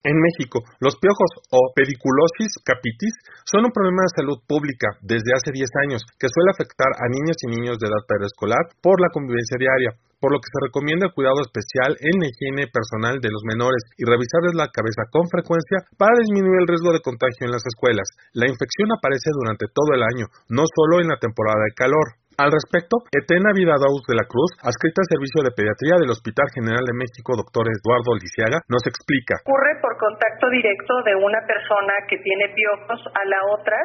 En México, los piojos o pediculosis capitis son un problema de salud pública desde hace 10 años que suele afectar a niños y niños de edad preescolar por la convivencia diaria, por lo que se recomienda el cuidado especial en la higiene personal de los menores y revisarles la cabeza con frecuencia para disminuir el riesgo de contagio en las escuelas. La infección aparece durante todo el año, no solo en la temporada de calor. Al respecto, Etena Vidadaus de la Cruz, adscrita al Servicio de Pediatría del Hospital General de México, doctor Eduardo Lisiaga, nos explica. Ocurre por contacto directo de una persona que tiene piojos a la otra,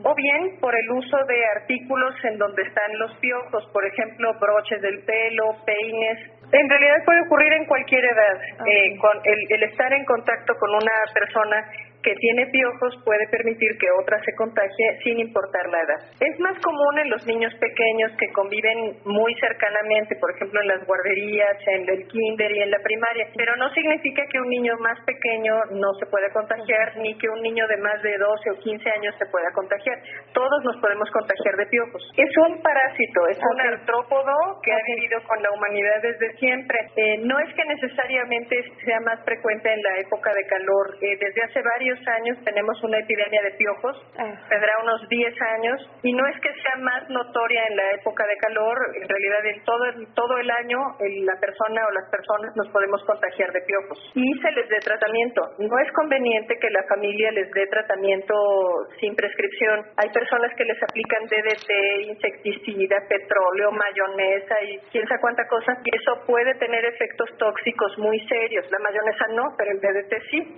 o bien por el uso de artículos en donde están los piojos, por ejemplo, broches del pelo, peines, en realidad puede ocurrir en cualquier edad. Eh, con el, estar en contacto con una persona que tiene piojos puede permitir que otra se contagie sin importar la edad. Es más común en los niños pequeños que conviven muy cercanamente, por ejemplo en las guarderías, en el kinder y en la primaria, pero no significa que un niño más pequeño no se pueda contagiar ni que un niño de más de 12 o 15 años se pueda contagiar. Todos nos podemos contagiar de piojos. Es un parásito, es un artrópodo que ha vivido con la humanidad desde siempre. Eh, no es que necesariamente sea más frecuente en la época de calor. Eh, desde hace varios años tenemos una epidemia de piojos, ah. tendrá unos 10 años, y no es que sea más notoria en la época de calor, en realidad en todo el, todo el año la persona o las personas nos podemos contagiar de piojos. Y se les dé tratamiento. No es conveniente que la familia les dé tratamiento sin prescripción. Hay personas que les aplican DDT, insecticida, petróleo, mayonesa y quién sabe cuánta cosa, y eso puede tener efectos tóxicos muy serios. La mayonesa no, pero el DDT sí.